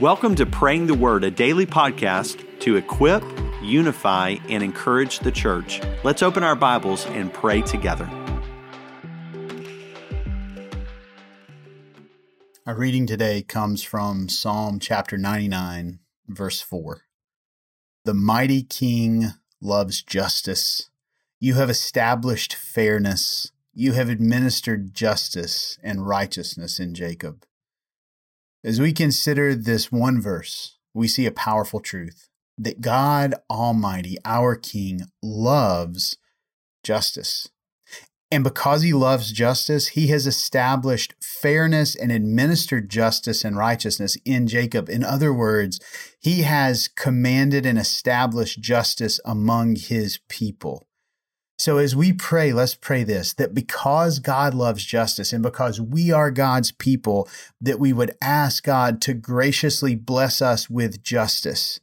Welcome to Praying the Word, a daily podcast to equip, unify, and encourage the church. Let's open our Bibles and pray together. Our reading today comes from Psalm chapter 99, verse 4. The mighty King loves justice. You have established fairness. You have administered justice and righteousness in Jacob. As we consider this one verse, we see a powerful truth that God Almighty, our King, loves justice. And because he loves justice, he has established fairness and administered justice and righteousness in Jacob. In other words, he has commanded and established justice among his people. So as we pray, let's pray this that because God loves justice and because we are God's people, that we would ask God to graciously bless us with justice.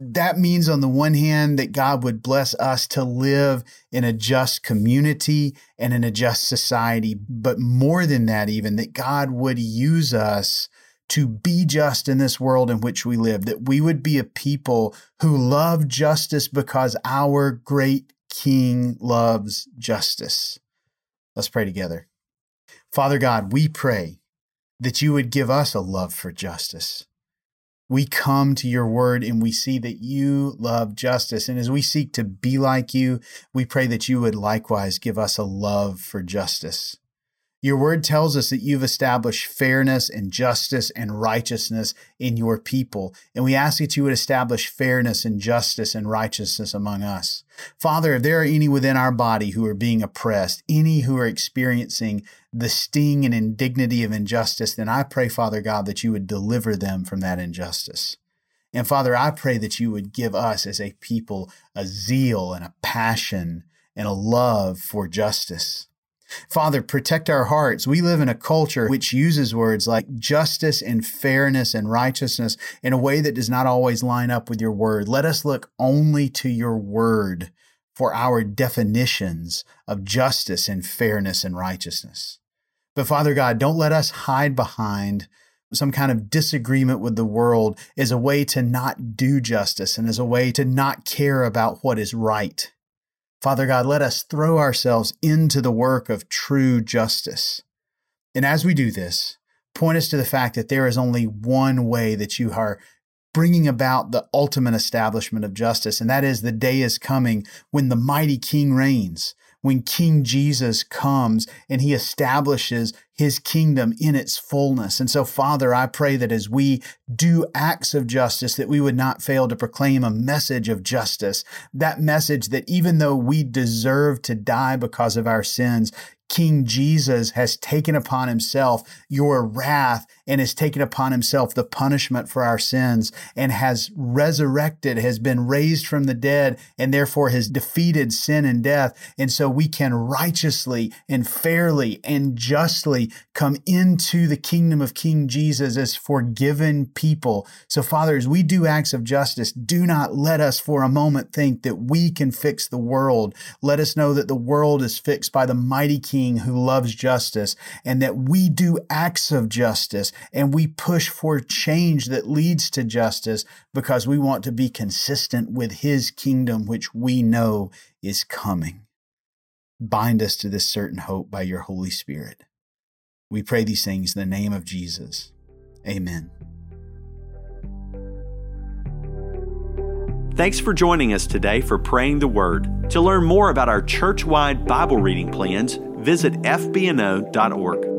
That means, on the one hand, that God would bless us to live in a just community and in a just society. But more than that, even, that God would use us to be just in this world in which we live, that we would be a people who love justice because our great King loves justice. Let's pray together. Father God, we pray that you would give us a love for justice. We come to your word and we see that you love justice. And as we seek to be like you, we pray that you would likewise give us a love for justice. Your word tells us that you've established fairness and justice and righteousness in your people. And we ask that you would establish fairness and justice and righteousness among us. Father, if there are any within our body who are being oppressed, any who are experiencing the sting and indignity of injustice, then I pray, Father God, that you would deliver them from that injustice. And Father, I pray that you would give us as a people a zeal and a passion and a love for justice. Father, protect our hearts. We live in a culture which uses words like justice and fairness and righteousness in a way that does not always line up with your word. Let us look only to your word for our definitions of justice and fairness and righteousness. But Father God, don't let us hide behind some kind of disagreement with the world as a way to not do justice and as a way to not care about what is right. Father God, let us throw ourselves into the work of true justice. And as we do this, point us to the fact that there is only one way that you are bringing about the ultimate establishment of justice, and that is the day is coming when the mighty King reigns, when King Jesus comes and he establishes his kingdom in its fullness. And so, Father, I pray that as we do acts of justice, that we would not fail to proclaim a message of justice. That message that even though we deserve to die because of our sins, King Jesus has taken upon himself your wrath and has taken upon himself the punishment for our sins and has resurrected, has been raised from the dead, and therefore has defeated sin and death. And so we can righteously and fairly and justly come into the kingdom of King Jesus as forgiven people. So, Father, as we do acts of justice, do not let us for a moment think that we can fix the world. Let us know that the world is fixed by the mighty King King who loves justice, and that we do acts of justice and we push for change that leads to justice because we want to be consistent with His kingdom, which we know is coming. Bind us to this certain hope by your Holy Spirit. We pray these things in the name of Jesus. Amen. Thanks for joining us today for Praying the Word. To learn more about our church wide Bible reading plans, visit fbno.org.